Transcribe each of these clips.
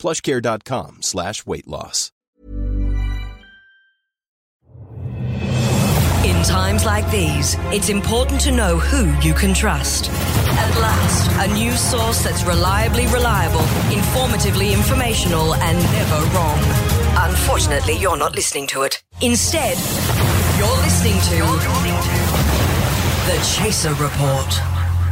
plushcare.com slash weight loss. In times like these, it's important to know who you can trust. At last, a news source that's reliably reliable, informatively informational, and never wrong. Unfortunately, you're not listening to it. Instead, you're listening to The Chaser Report.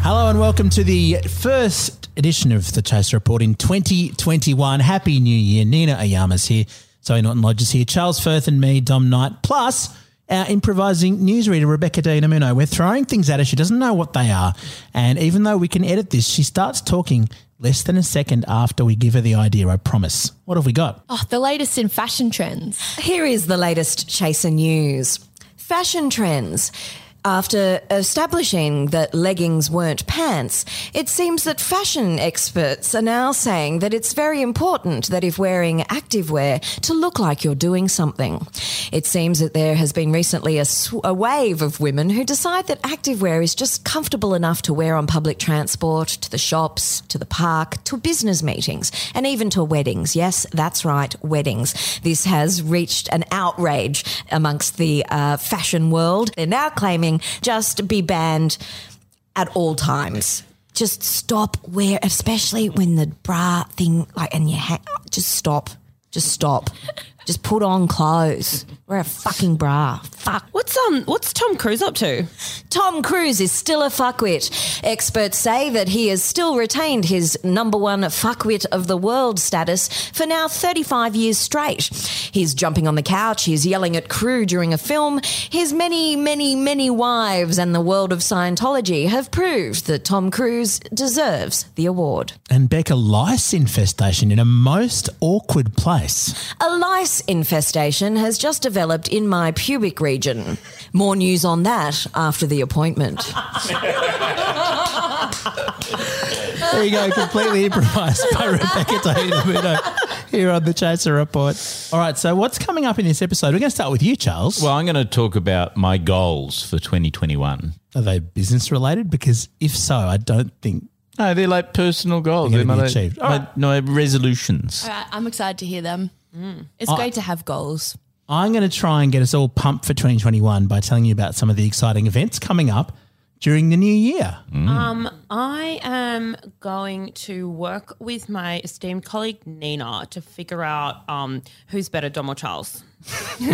Hello and welcome to the first edition of the Chase Report in 2021. Happy New Year. Nina Oyama's here. Zoe Norton Lodge is here. Charles Firth and me, Dom Knight, plus our improvising newsreader, Rebecca De Unamuno. We're throwing things at her. She doesn't know what they are. And even though we can edit this, she starts talking less than a second after we give her the idea, I promise. What have we got? Oh, the latest in fashion trends. Here is the latest Chaser news. Fashion trends. After establishing that leggings weren't pants, it seems that fashion experts are now saying that it's very important that if wearing activewear to look like you're doing something. It seems that there has been recently a, sw- a wave of women who decide that activewear is just comfortable enough to wear on public transport, to the shops, to the park, to business meetings, and even to weddings. Yes, that's right, weddings. This has reached an outrage amongst the uh, fashion world. They're now claiming just be banned at all times. Just stop wear, especially when the bra thing, like, and you ha- just stop. Just stop. Just put on clothes. Wear a fucking bra. Fuck. What's um what's Tom Cruise up to? Tom Cruise is still a fuckwit. Experts say that he has still retained his number one fuckwit of the world status for now 35 years straight. He's jumping on the couch, he's yelling at crew during a film. His many, many, many wives and the world of Scientology have proved that Tom Cruise deserves the award. And Becca, lice infestation in a most awkward place. A lice infestation has just developed in my pubic region. More news on that after the appointment. There you go, completely improvised by Rebecca De Unamuno here on the Chaser Report. All right, so what's coming up in this episode? We're going to start with you, Charles. Well, I'm going to talk about my goals for 2021. Are they business related? Because if so, I don't think No, they're like personal goals. They're They're gonna my, be achieved. All my- right. no resolutions. All right, I'm excited to hear them. It's I- great to have goals. I'm going to try and get us all pumped for 2021 by telling you about some of the exciting events coming up during the new year. Um, I am going to work with my esteemed colleague Nina to figure out um who's better, Dom or Charles.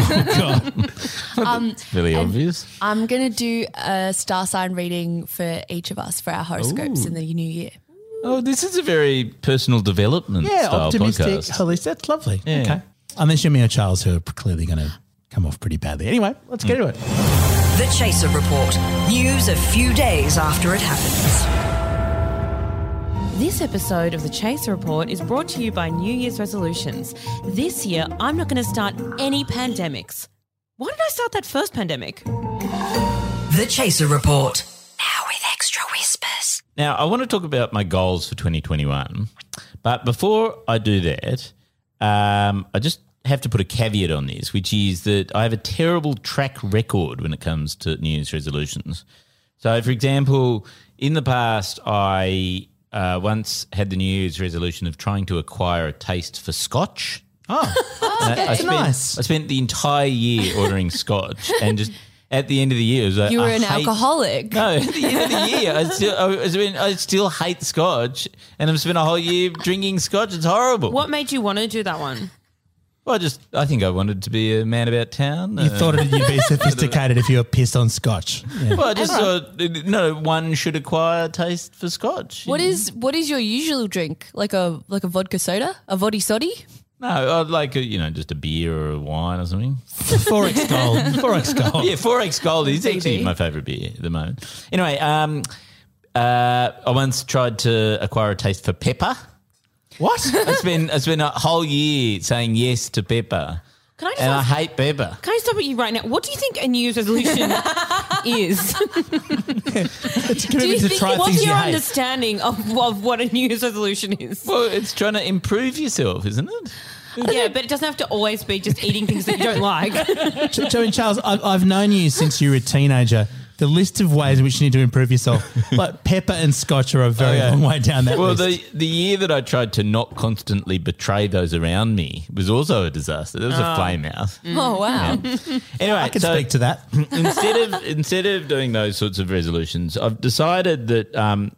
Um really obvious. I'm going to do a star sign reading for each of us for our horoscopes in the new year. Oh, this is a very personal development Yeah, style optimistic, podcast. holistic. That's lovely. Yeah. Okay. Unless you're me or Charles, who are clearly going to come off pretty badly. Anyway, let's get hmm. to it. The Chaser Report. News a few days after it happens. This episode of the Chaser Report is brought to you by New Year's resolutions. This year, I'm not going to start any pandemics. Why did I start that first pandemic? The Chaser Report. Now with extra whispers. Now, I want to talk about my goals for 2021. But before I do that, um, I just have to put a caveat on this, which is that I have a terrible track record when it comes to New Year's resolutions. So, for example, in the past, I uh, once had the New Year's resolution of trying to acquire a taste for scotch. Oh, And I, I spent, nice. I spent the entire year ordering scotch and just at the end of the year, was like, You were I an hate- alcoholic. no, at the end of the year, I still, I, was- I still hate scotch, and I've spent a whole year drinking scotch. It's horrible. What made you want to do that one? Well, I just, I think I wanted to be a man about town. you uh, thought it, you'd be sophisticated if you were pissed on scotch. Yeah. Well, I just thought, no, one should acquire a taste for scotch. What is what is your usual drink? Like a like a vodka soda, a voddy soddy? No, I'd like, a, you know, just a beer or a wine or something. Forex gold. Forex gold. Yeah, Forex Gold is actually my favourite beer at the moment. Anyway, um, uh, I once tried to acquire a taste for pepper. What? I spent I spent a whole year saying yes to Pepper, Can I just and I hate Pepper. can I stop at you right now? What do you think a New Year's resolution is? It's Do you to think, try what's things you your understanding of, of what a New Year's resolution is? Well, it's trying to improve yourself, isn't it? Yeah, but it doesn't have to always be just eating things that you don't like. Jo- Joey and Charles, I've, I've known you since you were a teenager. The list of ways in which you need to improve yourself, like pepper and scotch, are a very Okay. long way down that Well, list. the the year that I tried to not constantly betray those around me was also a disaster. There was a flame out. Oh, wow. Anyway, I can so speak to that. instead of instead of doing those sorts of resolutions, I've decided that um,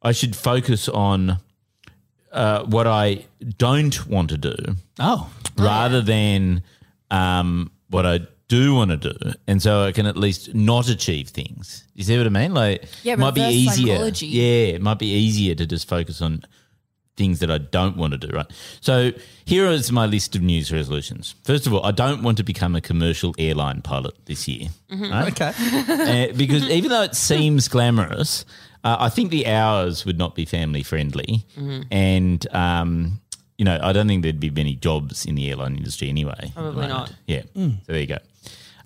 I should focus on uh, what I don't want to do Oh, rather than um, what I do want to do, and so I can at least not achieve things. You see what I mean? Like, Yeah, it might be reverse easier. psychology. Yeah, it might be easier to just focus on things that I don't want to do. Right. So here is my list of news resolutions. First of all, I don't want to become a commercial airline pilot this year. Right? okay. Uh, because even though it seems glamorous, uh, I think the hours would not be family friendly, and um, you know, I don't think there'd be many jobs in the airline industry anyway. Probably not. Yeah. So there you go.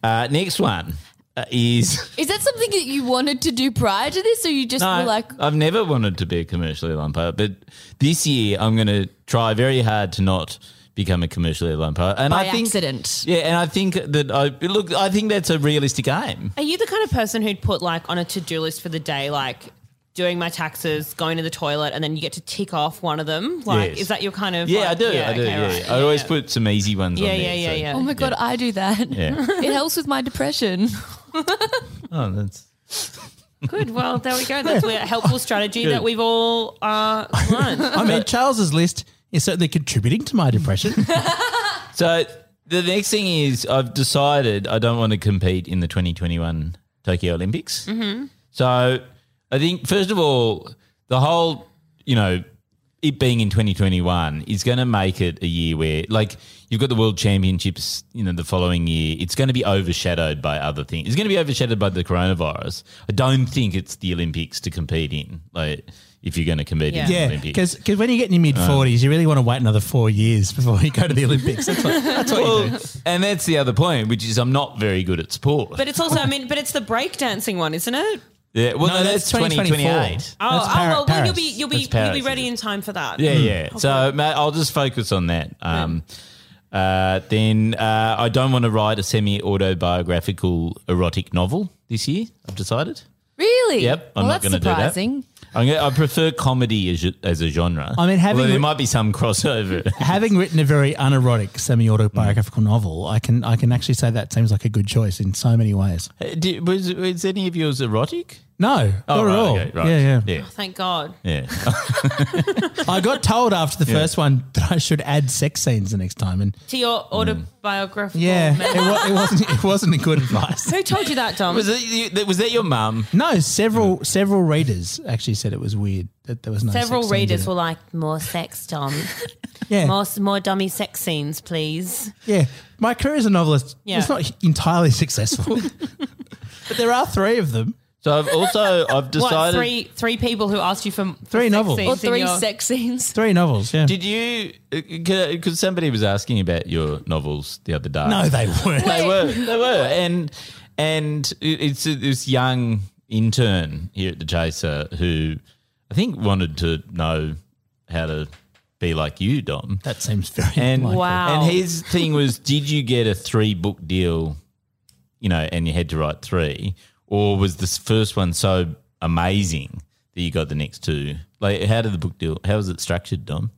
Uh, next one uh, is Is that something that you wanted to do prior to this, or you just no, were like, I've never wanted to be a commercial airline pilot, but this year I'm going to try very hard to not become a commercial airline pilot. And by I think, accident? Yeah, and I think that I look. I think that's a realistic aim. Are you the kind of person who'd put like on a to do list for the day, like doing my taxes, going to the toilet, and then you get to tick off one of them? Like, Yes. is that your kind of? Yeah, like- I do. I do. okay, Yeah, right. I always put some easy ones Yeah, on yeah, there. yeah, so- yeah. Oh my god, I do that. Yeah. It helps with my depression. Oh, that's Good. Well, there we go. That's a helpful strategy that we've all uh, learned. I mean, Charles's list is certainly contributing to my depression. so. The next thing is I've decided I don't want to compete in the 2021 Tokyo Olympics. Mm-hmm. So I think first of all, the whole you know it being in 2021 is going to make it a year where like you've got the World Championships, you know, the following year. It's going to be overshadowed by other things. It's going to be overshadowed by the coronavirus. I don't think it's the Olympics to compete in. Like if you're going to compete in the yeah, Olympics. because when you get in your mid uh, 40s, you really want to wait another four years before you go to the Olympics. That's what, that's what you do. And that's the other point, which is I'm not very good at sport. But it's also, I mean, but it's the breakdancing one, isn't it? Yeah, well, no, that's 2028. Oh, That's oh Par- well, well, you'll be you'll be Paris, you'll be ready in time for that. Yeah, yeah. So ma- I'll just focus on that. Um, uh, then uh, I don't want to write a semi-autobiographical erotic novel this year. I've decided. Really? Yep, I'm well, not that's going to do that. surprising. I'm gonna, I prefer comedy as, a- as a genre. I mean, having Although there writ- might be some crossover. Having written a very unerotic semi-autobiographical novel, I can I can actually say that seems like a good choice in so many ways. Uh, did- was, was any of yours erotic? No, Oh, not right, at all. okay, right. Yeah, yeah. yeah, oh, Thank God. yeah. I got told after the first one that I should add sex scenes the next time, and To your hmm. autobiographical. yeah, memoir. it, wa- it wasn't it wasn't a good advice. Who told you that, Dom? was it you, that- was that your mum? No, several several readers actually said it was weird that there was no. Several sex scenes in readers it. were like, "More sex, Dom. yeah, More more dummy sex scenes, please." yeah. My career as a novelist Yeah. was not entirely successful, but there are three of them. So I've also I've What decided. three three people who asked you for for Three sex novels. scenes Or in three your- sex scenes. Three novels. Yeah. Did you? Uh, because somebody was asking about your novels the other day. no, they weren't. they were. They were. And and it- it's this young intern here at the Chaser who I think wanted to know how to be like you, Dom. That seems very And likely. Wow. And his thing was, did you get a three book deal? You know, and you had to write three, or was this first one so amazing that you got the next two? Like, how did the book deal? How was it structured, Dom?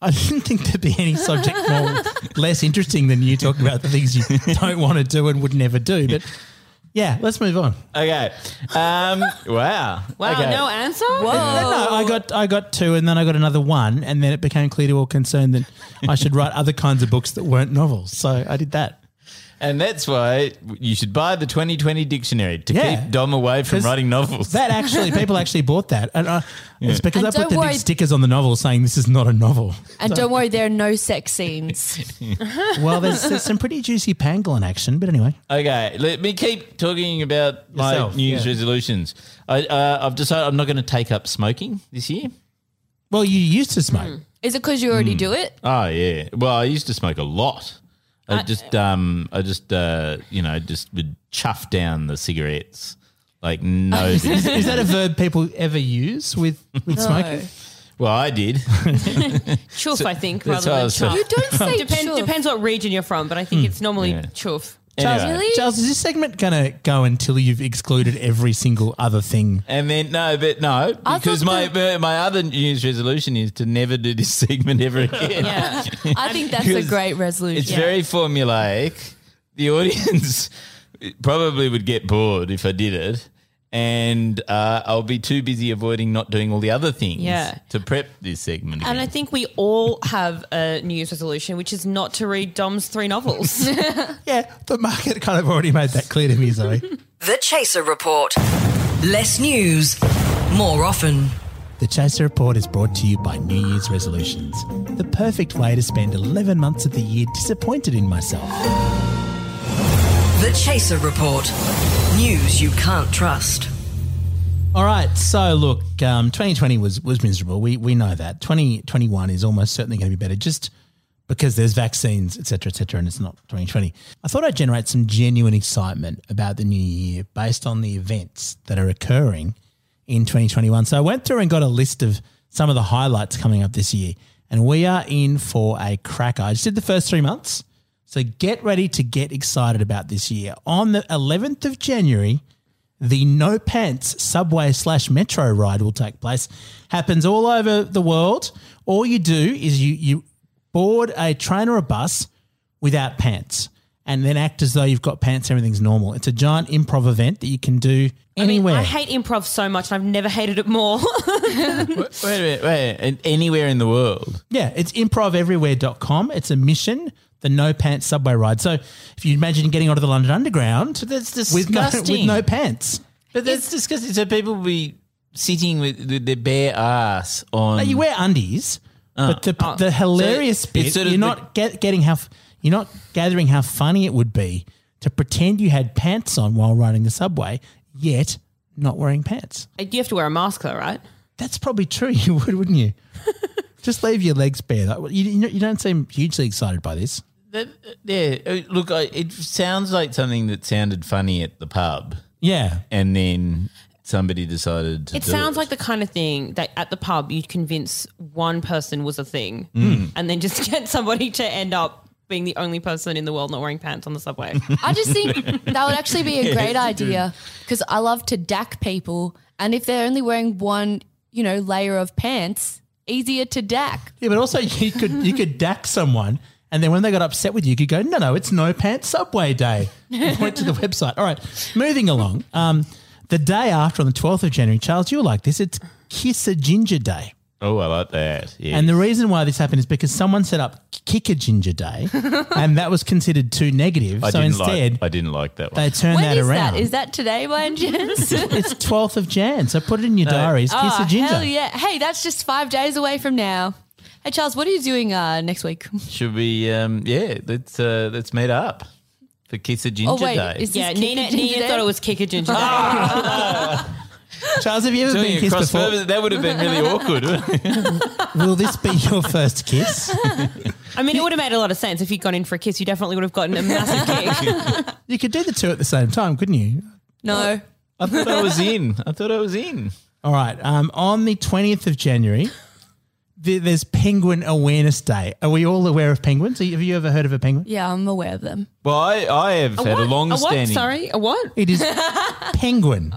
I didn't think there'd be any subject more less interesting than you talking about the things you don't want to do and would never do. But yeah, let's move on. Okay. Um, wow. Wow, Okay. no answer. No, no, I got I got two, and then I got another one, and then it became clear to all concerned that I should write other kinds of books that weren't novels. So I did that. And that's why you should buy the 2020 dictionary to Yeah. keep Dom away from 'Cause writing novels. That actually, people actually bought that, and uh, it's because And I put don't the worry- big stickers on the novel saying this is not a novel. And don't worry, there are no sex scenes. Well, there's, there's some pretty juicy pangolin action, but anyway. okay, let me keep talking about my Yourself, New Year's yeah. resolutions. I, uh, I've decided I'm not going to take up smoking this year. Well, you used to smoke. Is it because you already do it? Oh yeah. Well, I used to smoke a lot. I just um I just uh you know just would chuff down the cigarettes like no. Is, is that a verb people ever use with, with smoking? well, I did. Chuff, I think, that's rather what I than was chuff. saying. You don't say Depends, chuff. depends what region you're from, but I think it's normally Yeah. chuff. Charles, Anyway. Really? Charles, is this segment going to go until you've excluded every single other thing? And then no, but no, I because thought my my other New Year's resolution is to never do this segment ever again. Yeah. I think that's a Because great resolution. It's very formulaic. The audience probably would get bored if I did it. And uh, I'll be too busy avoiding not doing all the other things Yeah. to prep this segment. And I think we all have a New Year's resolution, which is not to read Dom's three novels. Yeah, the market kind of already made that clear to me, Zoe. The Chaser Report. Less news, more often. the Chaser Report is brought to you by New Year's Resolutions, the perfect way to spend 11 months of the year disappointed in myself. The Chaser Report. News you can't trust. All right, so look, um, 2020 was was miserable. We we know that. 2021 is almost certainly going to be better, just because there's vaccines, et cetera, et cetera, and it's not 2020. I thought I'd generate some genuine excitement about the new year based on the events that are occurring in 2021. So I went through and got a list of some of the highlights coming up this year, and we are in for a cracker. I just did the first three months. So get ready to get excited about this year. On the 11th of January, the No Pants subway slash metro ride will take place. Happens all over the world. All you do is you you board a train or a bus without pants, and then act as though you've got pants. Everything's normal. It's a giant improv event that you can do I mean, anywhere. I hate improv so much, and I've never hated it more. wait a minute, wait, anywhere in the world. Yeah, it's improveverywhere.com. It's a mission, the no pants subway ride. So if you imagine getting onto the London Underground that's with no, with disgusting. no pants. But that's disgusting. So people will be sitting with, with their bare ass on. Like, you wear undies, ah. but the, ah. the hilarious So bit, it's sort you're of not get, getting how you're not gathering how funny it would be to pretend you had pants on while riding the subway, yet not wearing pants. Uh, you have to wear a mask, though, right? That's probably true. You would, wouldn't you? Just leave your legs bare. You, you, you don't seem hugely excited by this. That- yeah, uh, look, I, it sounds like something that sounded funny at the pub, Yeah. and then somebody decided to. It do sounds it. like the kind of thing that at the pub you'd convince one person was a thing, Mm. and then just get somebody to end up being the only person in the world not wearing pants on the subway. I just think that would actually be a great idea because I love to dack people, and if they're only wearing one, you know, layer of pants, easier to dack. Yeah, but also you could you could dack someone, and then when they got upset with you, you could go, "No, no, it's no pants Subway Day." And point to the website. All right, moving along. Um, the day after, on the twelfth of January, Charles, you'll like this. It's Kiss a Ginger Day, Oh, I like that. Yeah. and the reason why this happened is because someone set up Kick a Ginger Day, and that was considered too negative. I so didn't instead, like. I didn't like that one. they turned When that is around. that? Is that today by any chance? it's twelfth of Jan, so put it in your diaries. Kiss oh, a Ginger. hell yeah! Hey, that's just five days away from now. Hey Charles, what are you doing uh, next week? Should we? Um, yeah, let's uh, let's meet up for Kiss a Ginger Oh wait, Day. is this yeah, Kick a Nina, Ginger Nina Day? thought it was kick a ginger. Charles, have you ever Doing been a kissed cross before? purpose, that would have been really awkward. wouldn't it? Will this be your first kiss? I mean, it would have made a lot of sense if you'd gone in for a kiss. You definitely would have gotten a massive kick. You could do the two at the same time, couldn't you? No. I thought I was in. I thought I was in. All right. Um, on the 20th of January, th- there's Penguin Awareness Day. Are we all aware of penguins? Have you ever heard of a penguin? Yeah, I'm aware of them. Well, I, I have had a what? long a what? standing. Sorry, a what? It is penguin.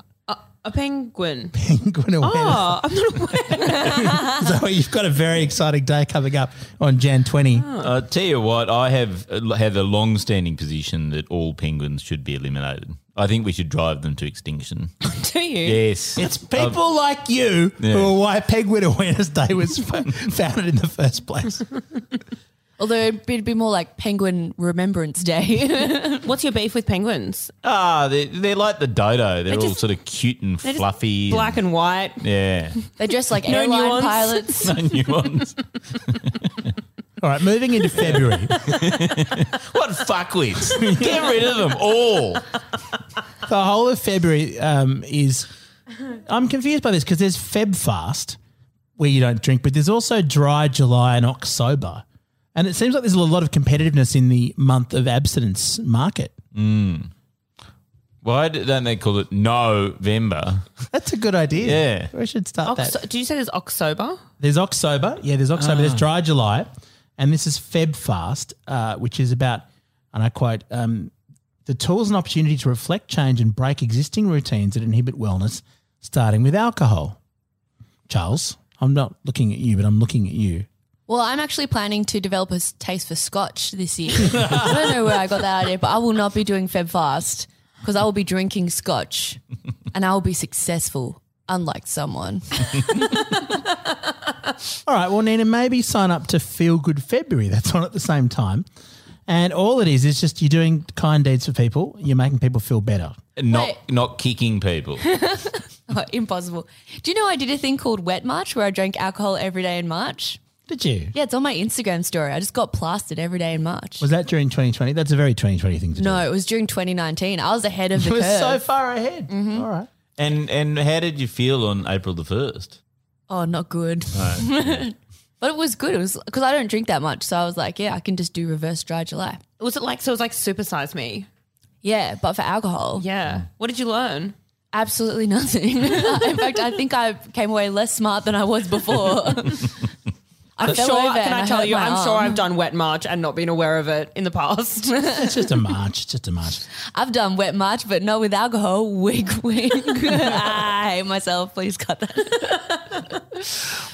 A penguin. Penguin Awareness. Oh, I'm not aware. So you've got a very exciting day coming up on Jan 20. Uh, tell you what, I have had a long standing position that all penguins should be eliminated. I think we should drive them to extinction. Do you? Yes. It's people like you Yeah. who are why Penguin Awareness Day was fo- founded in the first place. Although it'd be, more like Penguin Remembrance Day. What's your beef with penguins? Ah, they're, they're like the dodo. They're, all just- sort of cute and They're just fluffy. black and white. yeah. they dress like No airline nuance. pilots. No nuance. All right, moving into February. what fuckwits? Get rid of them all. the whole of February um, is. I'm confused by this because there's Feb Fast, where you don't drink, but there's also dry July and October. And it seems like there's a lot of competitiveness in the month of abstinence market. Why don't they call it November? That's a good idea. Yeah. We should start Ox- that. did you say there's October? There's October. Yeah, there's October. Ah. There's dry July. And this is Feb Fast, uh, which is about, and I quote, um, the tool's and opportunity to reflect, change, and break existing routines that inhibit wellness, starting with alcohol. Charles, I'm not looking at you, but I'm looking at you. Well, I'm actually planning to develop a taste for scotch this year. I don't know where I got that idea, but I will not be doing Feb Fast because I will be drinking scotch and I will be successful, unlike someone. All right, well, Nina, maybe sign up to Feel Good February. That's on at the same time. And all it is is just you're doing kind deeds for people. You're making people feel better. Not Wait. not kicking people. Oh, impossible. Do you know I did a thing called Wet March where I drank alcohol every day in March? Did you? Yeah, it's on my Instagram story. I just got plastered every day in March. Was that during 2020? That's a very 2020 thing to do. No, it was during 2019. I was ahead of the It was curve. so far ahead. Mm-hmm. All right. And and how did you feel on April the first? Oh, not good. but it was good. It was because I don't drink that much, so I was like, yeah, I can just do reverse dry July. Was it like so? It was like supersize me. Yeah, but for alcohol, Yeah. What did you learn? absolutely nothing. In fact, I think I came away less smart than I was before. I fell sure, over can I I tell you? I'm sure. I've done wet march and not been aware of it in the past. It's just a march. It's just a march. I've done wet march, but not with alcohol. Wink, wink. I hate myself. Please cut that.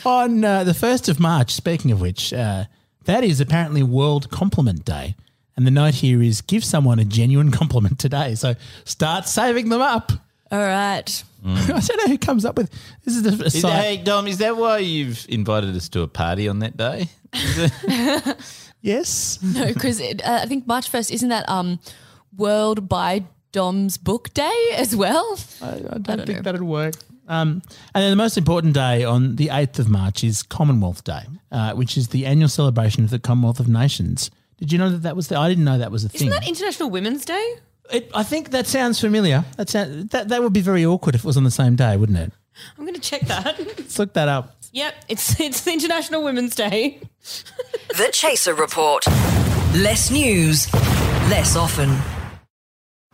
On uh, the 1st of March, speaking of which, uh, that is apparently World Compliment Day. And the note here is give someone a genuine compliment today. So start saving them up. All right. I don't know who comes up with this. Is the a Is, site- hey Dom, is that why you've invited us to a party on that day? Yes. No, because uh, I think March first isn't that um World by Dom's Book Day as well? I, I don't, think that'd work. Um, and then the most important day on the 8th of March is Commonwealth Day, uh, which is the annual celebration of the Commonwealth of Nations. Did you know that that was the? I didn't know that was a thing. Isn't that International Women's Day? It, I think that sounds familiar. That, sound, that that would be very awkward if it was on the same day, wouldn't it? I'm going to check that. Let's look that up. yep, it's it's International Women's Day. The Chaser Report. Less news, less often.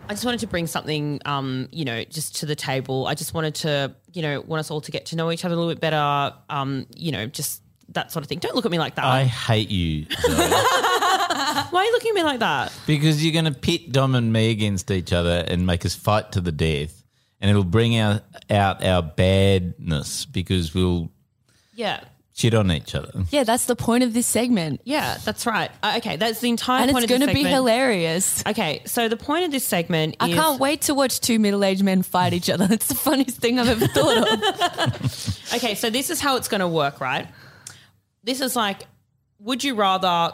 I just wanted to bring something, um, you know, just to the table. I just wanted to, you know, want us all to get to know each other a little bit better. Um, you know, just that sort of thing. Don't look at me like that. I hate you Zoe, Why are you looking at me like that? because you're going to pit Dom and me against each other and make us fight to the death, and it'll bring out out our badness because we'll Yeah. shit on each other. Yeah, that's the point of this segment. Yeah, that's right. Uh, okay, that's the entire point. And point it's of going to be segment. hilarious. Okay, so the point of this segment I is can't wait to watch two middle aged men fight each other. It's the funniest thing I've ever thought of. Okay, so this is how it's going to work, right? This is like, would you rather?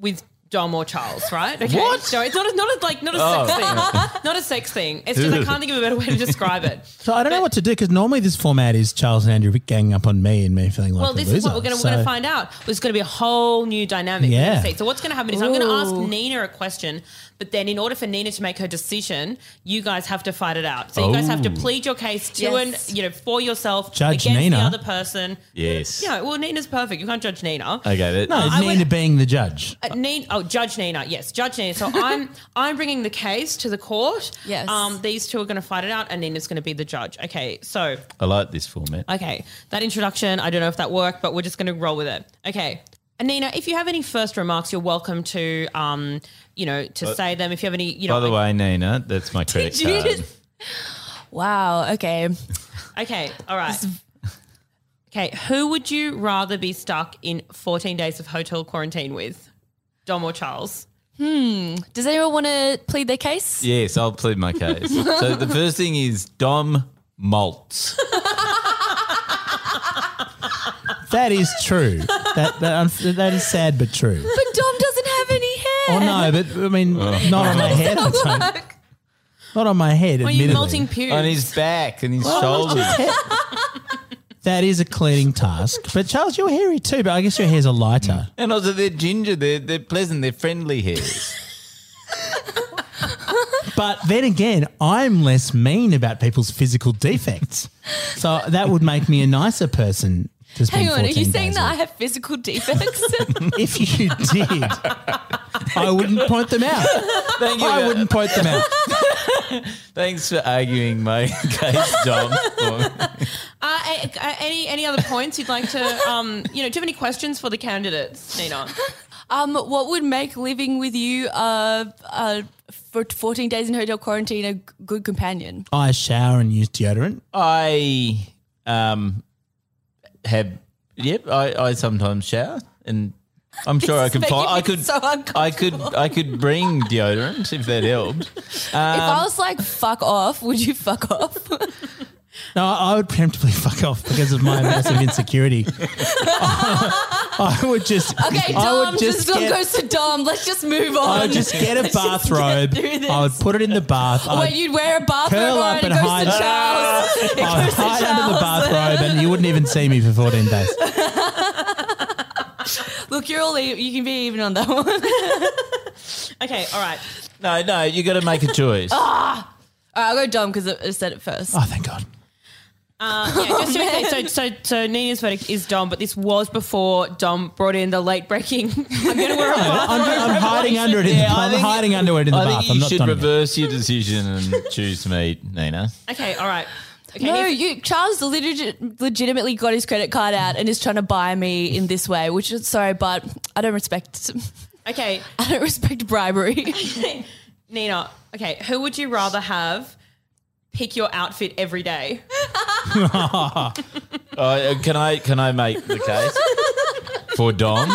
With Dom or Charles, right? Okay. What? So it's not a, not a, like not a sex oh. thing, not a sex thing. It's just I can't think of a better way to describe it. So I don't know what to do because normally this format is Charles and Andrew ganging up on me and me feeling like Well, a this loser. is what we're going to So- we're going to find out. There's going to be a whole new dynamic. we're Yeah. see. So what's going to happen is I'm going to ask Nina a question, but then in order for Nina to make her decision, you guys have to fight it out. So you guys have to Oh. plead your case to Yes. and you know for yourself Judge against Nina. the other person. Yes. Yeah. Well, Nina's perfect. You can't judge Nina. Okay. That, No, it's Nina would- being the judge. Uh, Nina, oh, Judge Nina, yes, Judge Nina. So I'm I'm bringing the case to the court. Yes. Um, these two are going to fight it out, and Nina's going to be the judge. Okay, so I like this format. okay, that introduction, I don't know if that worked, but we're just going to roll with it. Okay. And Nina, if you have any first remarks, you're welcome to, um, you know, to say them. If you have any, you know, By the like- way, Nina, that's my credit card. just- Wow. Okay. okay, all right. Okay, who would you rather be stuck in 14 days of hotel quarantine with, Dom or Charles? Hmm. Does anyone want to plead their case? Yes, I'll plead my case. so the first thing is Dom malts. That is true. that, that that is sad but true. Oh no, but I mean, oh. not on my head. I'm saying. Not on my head. Are you admittedly. melting pubes? on his back and his shoulders. That is a cleaning task. But Charles, you're hairy too. But I guess your hairs are lighter. Mm. And also they're ginger, they're they're pleasant, they're friendly hairs. But then again, I'm less mean about people's physical defects. So that would make me a nicer person to spend Hang on, are 14 you saying days that I with. have physical defects? If you did, I wouldn't point them out. Thank you. I wouldn't point them out. Thanks for arguing my case, Dom. Uh, a- a- any any other points you'd like to? Um, you know, do you have any questions for the candidates, Nina? um, what would make living with you uh, uh, for 14 days in hotel quarantine a g- good companion? I shower and use deodorant. I um have yep, I, I sometimes shower and I'm sure I could find I could so I could I could bring deodorant if that helped. if I um, was like, fuck off, would you fuck off? No, I would preemptively fuck off because of my massive insecurity. I would just, Okay, I Dom, would just just get, goes to Dom. Let's just move on. I would just get a bathrobe. get. I would put it in the bath. Wait, I'd, you'd wear a bathrobe curl up and and it goes hide- to Charles. It I'd to hide under the bathrobe, and you wouldn't even see me for 14 days. Look, you're all e- you can be even on that one. Okay, all right. No, no, you got to make a choice. Ah, All right, I'll go Dom because I said it first. Oh, thank God. Uh, yeah, just to be clear, so, so, so Nina's verdict is Dom, but this was before Dom brought in the late breaking. I'm going to wear a I'm, bathrobe. I'm hiding under it. In Yeah, the, I I'm think- hiding under it in the I bath. think I'm you not should done it. reverse your decision and choose me, Nina. Okay, all right. Okay, no, Nina- you Charles legit, legitimately got his credit card out and is trying to buy me in this way, which is sorry, but I don't respect. okay, I don't respect bribery. Nina. Okay, who would you rather have pick your outfit every day? Uh, can I can I make the case for Dom?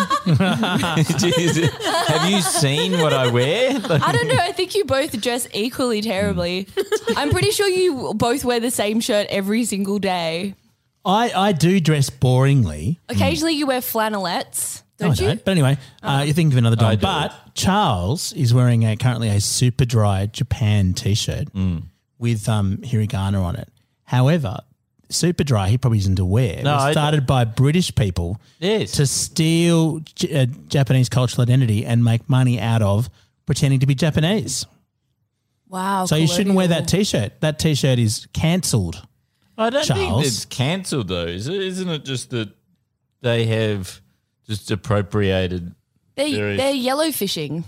Jeez, Have you seen what I wear? I don't know. I think you both dress equally terribly. I'm pretty sure you both wear the same shirt every single day. I, I do dress boringly. Occasionally, you wear flannelettes, No, I don't you? don't. But anyway, uh, you're thinking of another I Dom. do. But Charles is wearing a currently a Superdry Japan t-shirt Mm. with um, hiragana on it. However, Superdry he probably isn't aware. No, was I- started by British people Yes. to steal J- uh, Japanese cultural identity and make money out of pretending to be Japanese. Wow. So you shouldn't wear that t-shirt. That t-shirt is cancelled. I don't think Charles? it's cancelled though. Is it? Isn't it just that they have just appropriated? They're, Very- they're yellow fishing.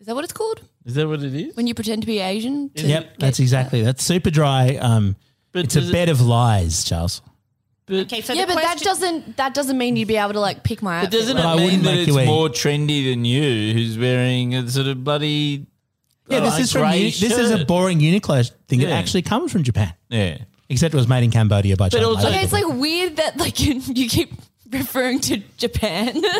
Is that what it's called? Is that what it is? When you pretend to be Asian? to Yep, that's exactly. That's Superdry. Um, But it's a does it- bed of lies, Charles. But, Okay, so yeah, the but that doesn't that doesn't mean you'd be able to like pick my but outfit. doesn't But I it mean wouldn't that make it's you more trendy than you, who's wearing a sort of bloody? Yeah, this uh, is from grey Uni- this is a boring Uniqlo thing. It Yeah. actually comes from Japan, Yeah. except it was made in Cambodia by China. also- Okay, it's like weird that like you keep referring to Japan.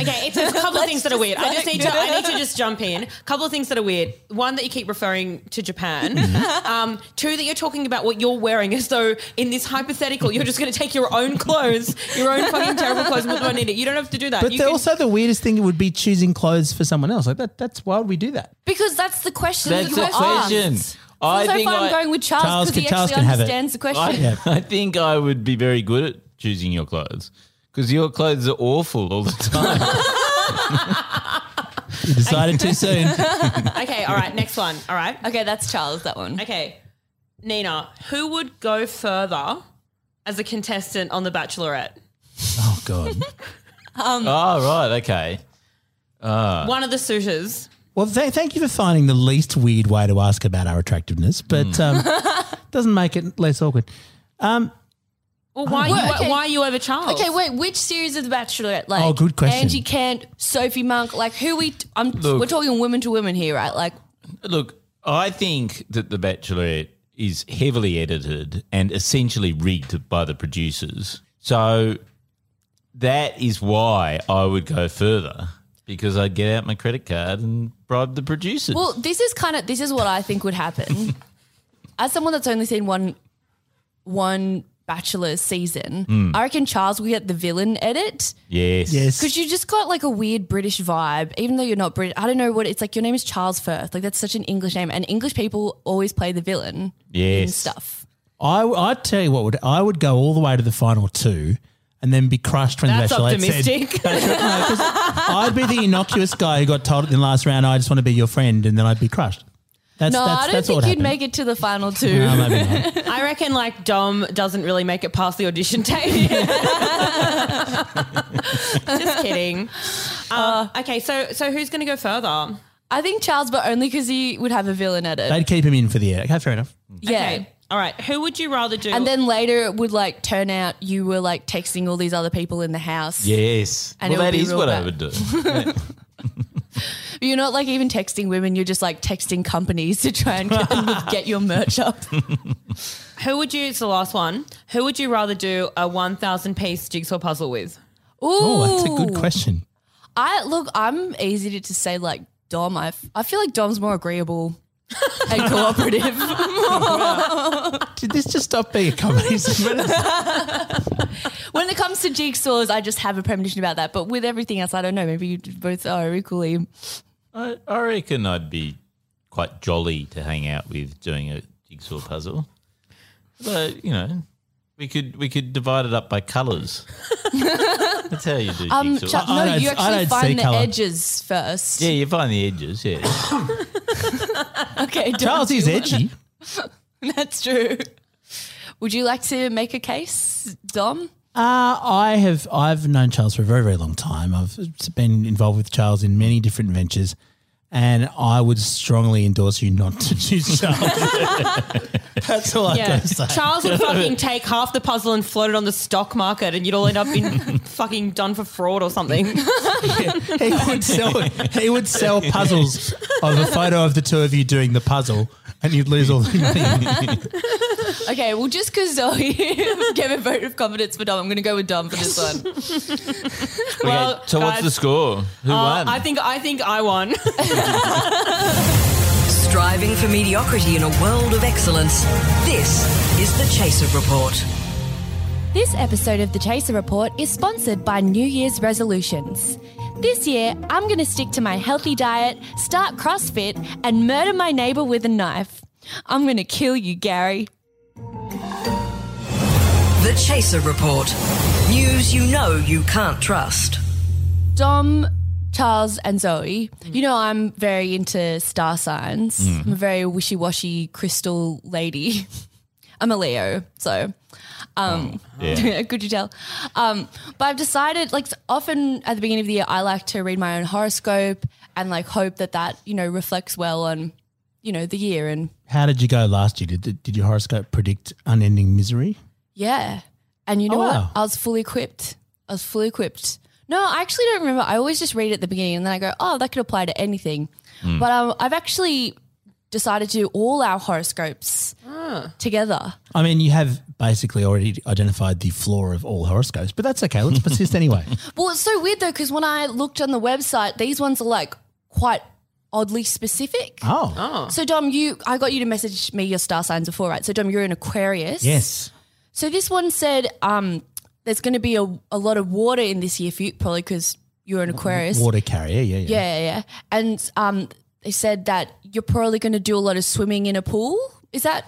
Okay, it's a couple of things that are weird. I just need to I need to just jump in. A couple of things that are weird. One that you keep referring to Japan. Um, two that you're talking about what you're wearing as though in this hypothetical you're just going to take your own clothes, your own fucking terrible clothes and put them on it. You don't have to do that. But you the, can- also the weirdest thing would be choosing clothes for someone else. Like that. That's why would we do that? because that's the question. That's that the you were question. asked. I so think far, I- I'm going with Charles Charles because he Charles actually can have understands the I, question. Yeah. I think I would be very good at choosing your clothes because your clothes are awful all the time. You decided too soon. Okay, all right, next one. All right. Okay, that's Charles. That one. Okay. Nina, who would go further as a contestant on The Bachelorette? Oh god. oh right, okay. One of the suitors. Well, th- thank you for finding the least weird way to ask about our attractiveness, but um, doesn't make it less awkward. Um, Well, why, Well, you, okay. why are you over Charles? Okay, wait. Which series of The Bachelorette? Like, Oh, good question. Angie Kent, Sophie Monk. Like, who we? I'm. Look. we're talking women to women here, right? Like, Look, I think that The Bachelorette is heavily edited and essentially rigged by the producers. So that is why I would go further. because I'd get out my credit card and bribe the producers. Well, this is kind of this is what I think would happen. As someone that's only seen one one Bachelor season, Hmm. I reckon Charles will get the villain edit yes. Yes. because you just got like a weird British vibe, even though you're not British. I don't know what it's like. Your name is Charles Firth, like that's such an English name, and English people always play the villain in Yes. stuff. I, I'd tell you what would I would go all the way to the final two and then be crushed when That's the Bachelorette optimistic. said. Bachelorette, no, 'cause I'd be the innocuous guy who got told in the last round, I just want to be your friend, and then I'd be crushed. That's, No, that's, I don't that's think you'd happen. make it to the final two. No, maybe not. I reckon like Dom doesn't really make it past the audition tape. Just kidding. Uh, okay, so so who's going to go further? I think Charles, but only because he would have a villain edit. They'd keep him in for the air. Okay, fair enough. yeah. Okay, all right. Who would you rather do? And then later it would like turn out you were like texting all these other people in the house. Yes. And well, it would that be is real what I would do. You're not like even texting women, you're just like texting companies to try and get, them to get your merch up. who would you? It's the last one. Who would you rather do a one thousand piece jigsaw puzzle with? Ooh. Oh, that's a good question. I look, I'm easy to, to say like Dom. I, f- I feel like Dom's more agreeable and cooperative. Did this just stop being a comedy segment? when it comes to jigsaws, I just have a premonition about that. But with everything else, I don't know. Maybe you both are equally. I, I reckon I'd be quite jolly to hang out with doing a jigsaw puzzle. But you know, we could we could divide it up by colours. That's how you do Um, jigsaw. Chuck, I no, don't- you I actually don't see find the colour. edges first. yeah, you find the edges. Yeah, Okay, Charles is edgy. That's true. Would you like to make a case, Dom? Uh, I have I've known Charles for a very very long time. I've been involved with Charles in many different ventures, and I would strongly endorse you not to choose Charles. That's all I've Yeah, got to say. Charles would fucking take half the puzzle and float it on the stock market, and you'd all end up in fucking done for fraud or something. he would sell he would sell puzzles of a photo of the two of you doing the puzzle, and you'd lose all the money. Okay, well, just because Zoe gave a vote of confidence for Dom, I'm going to go with Dom for this one. well, okay, so what's the score? Who uh, won? I think I think I won. Striving for mediocrity in a world of excellence. This is the Chaser Report. This episode of the Chaser Report is sponsored by New Year's resolutions. This year, I'm going to stick to my healthy diet, start CrossFit, and murder my neighbor with a knife. I'm going to kill you, Gary. The Chaser Report. News you know you can't trust. Dom, Charles, and Zoe, you know I'm very into star signs. I'm a very wishy washy crystal lady. I'm a Leo, so um, yeah. could you tell? Um, but I've decided, like, often at the beginning of the year, I like to read my own horoscope and like hope that that you know reflects well on you know the year and How did you go last year? Did did your horoscope predict unending misery? Yeah. And you know Oh, what? wow. I was fully equipped. I was fully equipped. No, I actually don't remember. I always just read it at the beginning and then I go, oh, that could apply to anything. But um, I've actually decided to do all our horoscopes together. I mean, you have basically already identified the flaw of all horoscopes, but that's okay. Let's persist anyway. Well, it's so weird though, because when I looked on the website, these ones are like quite oddly specific. Oh, So Dom, you I got you to message me your star signs before, right? So Dom, you're an Aquarius. yes. So this one said um, there's going to be a, a lot of water in this year for you, probably because you're an Aquarius. Water carrier. Yeah, yeah. Yeah, yeah. And um, they said that you're probably going to do a lot of swimming in a pool. Is that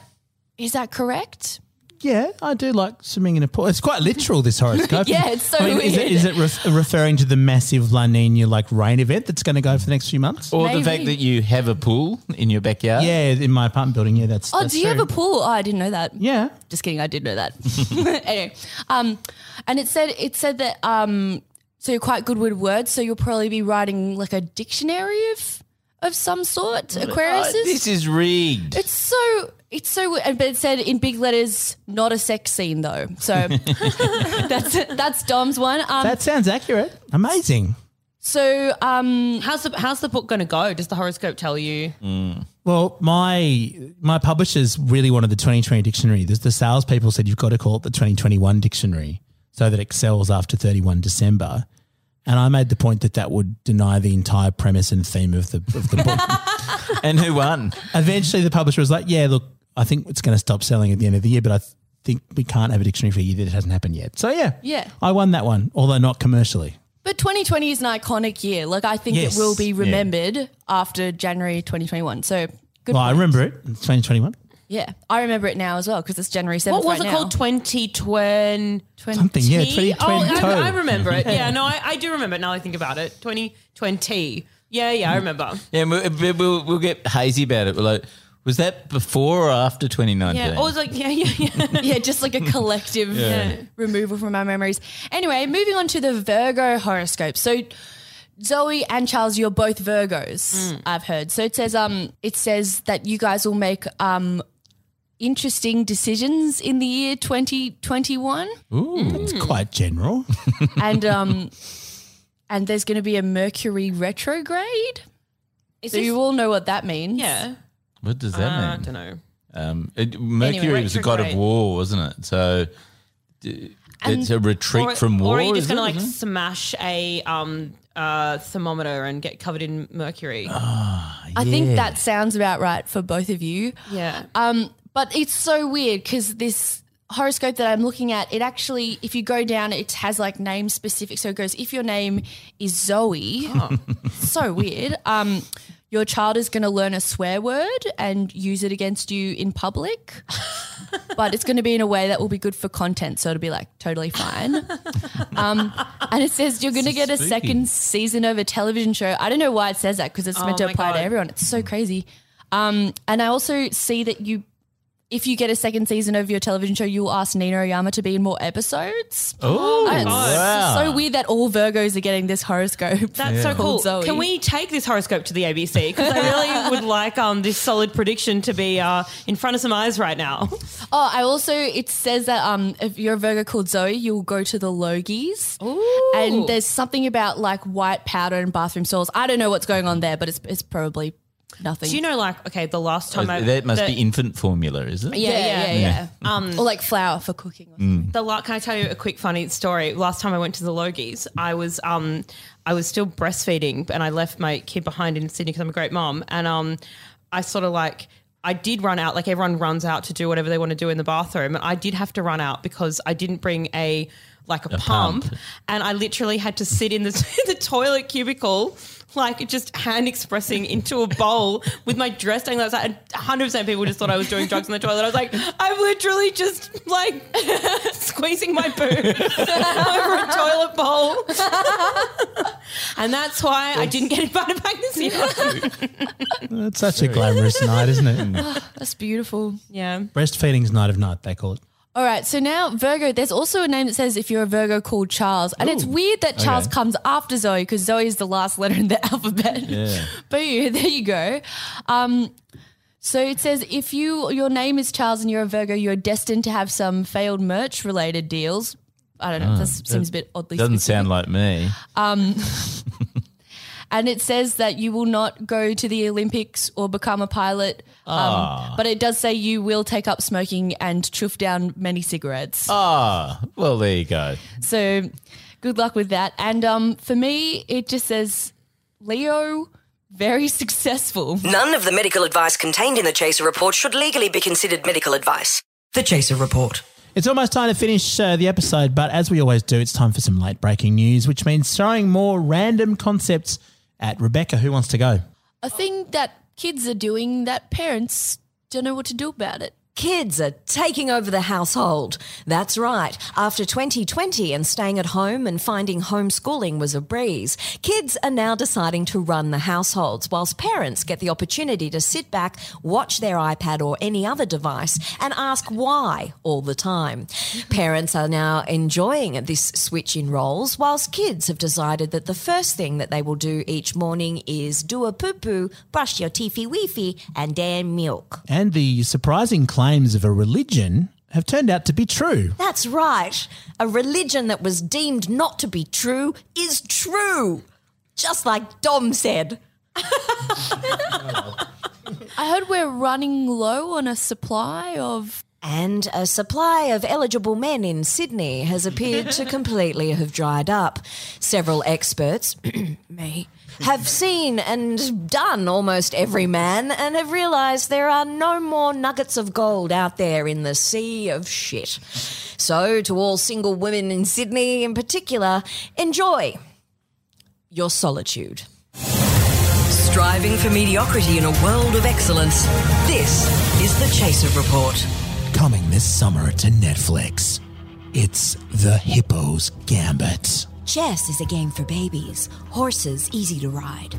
is that correct? Yeah, I do like swimming in a pool. It's quite literal, this horoscope. Yeah, it's so I mean, weird. is it ref- referring to the massive La Nina like rain event that's going to go for the next few months? Or the fact that you have a pool in your backyard. yeah, in my apartment building. Yeah, that's. Oh, that's do you true. have a pool? Oh, I didn't know that. Yeah. Just kidding, I did know that. anyway, um, and it said it said that um, so you're quite good with words, so you'll probably be writing like a dictionary of of some sort. Aquarius. Oh, this is rigged. It's so it's so weird, but it said in big letters, not a sex scene though. So that's that's Dom's one. Um, That sounds accurate. Amazing. so um, how's the how's the book going to go? Does the horoscope tell you? Well, my my publishers really wanted the 2020 dictionary. The, the salespeople said you've got to call it the 2021 dictionary so that it sells after 31 December. And I made the point that that would deny the entire premise and theme of the of the book. And who won? Eventually, the publisher was like, "Yeah, look, I think it's going to stop selling at the end of the year, but I th- think we can't have a dictionary for a year that it hasn't happened yet." So yeah, Yeah. I won that one, although not commercially. But 2020 is an iconic year. Like I think Yes. it will be remembered after January 2021. So good. Well, I remember it. It's 2021. Yeah, I remember it now as well because it's January 7th What was right it now. called? 2020. Something, yeah, 2020. Oh, I, I remember it. Yeah, no, I, I do remember it now I think about it. 2020. Yeah, yeah, I remember. Yeah, we'll, we'll, we'll get hazy about it. We're like, was that before or after 2019? Yeah, I was like, yeah, yeah, yeah. yeah, just like a collective removal from our memories. Anyway, moving on to the Virgo horoscope. So Zoe and Charles, you're both Virgos, I've heard. So it says um it says that you guys will make um interesting decisions in the year 2021 Ooh, It's quite general. and um and there's going to be a Mercury retrograde. Is So this- you all know what that means. yeah. What does that I mean? I don't know. Um, it, Mercury Anyway, was a god of war, wasn't it? So d- it's a retreat Or, from war. or are you just going to like Isn't it? smash a um uh thermometer and get covered in mercury? I think that sounds about right for both of you. yeah. Um, but it's so weird because this horoscope that I'm looking at, it actually, if you go down, it has like name specific. So it goes, if your name is Zoe, so weird. Um, your child is going to learn a swear word and use it against you in public, but it's going to be in a way that will be good for content. So it'll be like totally fine. Um, and it says you're going to get a Spooky. second season of a television show. I don't know why it says that because it's meant to Oh apply to everyone. It's so crazy. Um, and I also see that you, if you get a second season of your television show, you will ask Nina Oyama to be in more episodes. Oh, it's wow. so weird that all Virgos are getting this horoscope. That's so cool. Zoe. Can we take this horoscope to the ABC? Because I really would like um, this solid prediction to be uh, in front of some eyes right now. Oh, I also it says that um, if you're a Virgo called Zoe, you'll go to the Logies. Ooh. And there's something about like white powder and bathroom stalls. I don't know what's going on there, but it's it's probably nothing. Do you know, like, okay, the last time I that must the, be infant formula, is it? Yeah, yeah, yeah. Um, Or like flour for cooking. Or something. The la- can I tell you a quick funny story? Last time I went to the Logies, I was um I was still breastfeeding, and I left my kid behind in Sydney because I'm a great mom, and um I sort of like. I did run out, like everyone runs out to do whatever they want to do in the bathroom, and I did have to run out because I didn't bring a like a, pump, pump. and I literally had to sit in the the toilet cubicle. Like just hand expressing into a bowl with my dress dangling outside. And 100% people just thought I was doing drugs in the toilet. I was like, I'm literally just like squeezing my boob over a toilet bowl. and that's why I didn't get invited back this year. It's such a glamorous night, isn't it? That's beautiful. yeah. Breastfeeding's night of night, they call it. All right, so now Virgo, there's also a name that says if you're a Virgo called Charles. And it's weird that Charles Okay. comes after Zoe because Zoe is the last letter in the alphabet. Yeah. but yeah, there you go. Um, so it says if you your name is Charles and you're a Virgo, you're destined to have some failed merch related deals. I don't know. that seems a bit oddly Doesn't specific. sound like me. And it says that you will not go to the Olympics or become a pilot. Um, but it does say you will take up smoking and chuff down many cigarettes. Ah, well, there you go. So good luck with that. And um, for me, it just says Leo, very successful. None of the medical advice contained in the Chaser report should legally be considered medical advice. The Chaser report. It's almost time to finish uh, the episode, but as we always do, it's time for some late breaking news, which means throwing more random concepts at Rebecca. Who wants to go? A thing that kids are doing that parents don't know what to do about it. Kids are taking over the household. That's right. After 2020 and staying at home and finding homeschooling was a breeze, kids are now deciding to run the households, whilst parents get the opportunity to sit back, watch their iPad or any other device, and ask why all the time. Parents are now enjoying this switch in roles, whilst kids have decided that the first thing that they will do each morning is do a poo poo, brush your teethy weefy, and then milk. And the surprising claims of a religion have turned out to be true. That's right. A religion that was deemed not to be true is true. Just like Dom said. I heard we're running low on a supply of And a supply of eligible men in Sydney has appeared to completely have dried up. Several experts, me, have seen and done almost every man and have realised there are no more nuggets of gold out there in the sea of shit. So, to all single women in Sydney in particular, enjoy your solitude. Striving for mediocrity in a world of excellence. This is the Chaser Report. Coming this summer to Netflix. It's The Hippo's Gambit. Chess is a game for babies, horses easy to ride.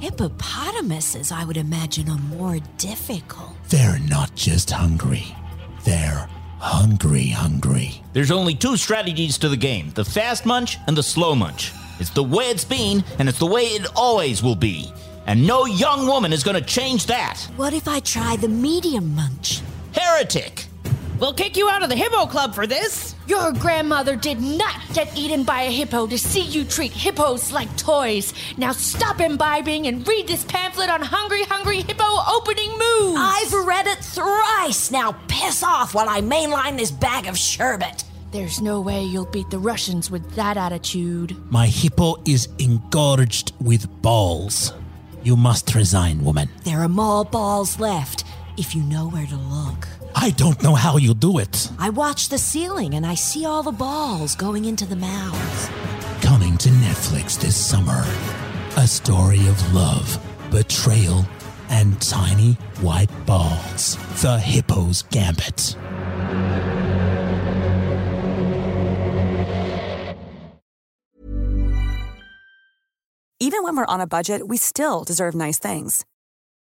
Hippopotamuses, I would imagine, are more difficult. They're not just hungry, they're hungry, hungry. There's only two strategies to the game the fast munch and the slow munch. It's the way it's been, and it's the way it always will be. And no young woman is going to change that. What if I try the medium munch? Heretic! We'll kick you out of the Hippo Club for this. Your grandmother did not get eaten by a hippo to see you treat hippos like toys. Now stop imbibing and read this pamphlet on Hungry Hungry Hippo opening moves. I've read it thrice. Now piss off while I mainline this bag of sherbet. There's no way you'll beat the Russians with that attitude. My hippo is engorged with balls. You must resign, woman. There are more balls left if you know where to look. I don't know how you do it. I watch the ceiling and I see all the balls going into the mouths. Coming to Netflix this summer. A story of love, betrayal, and tiny white balls. The Hippo's Gambit. Even when we're on a budget, we still deserve nice things.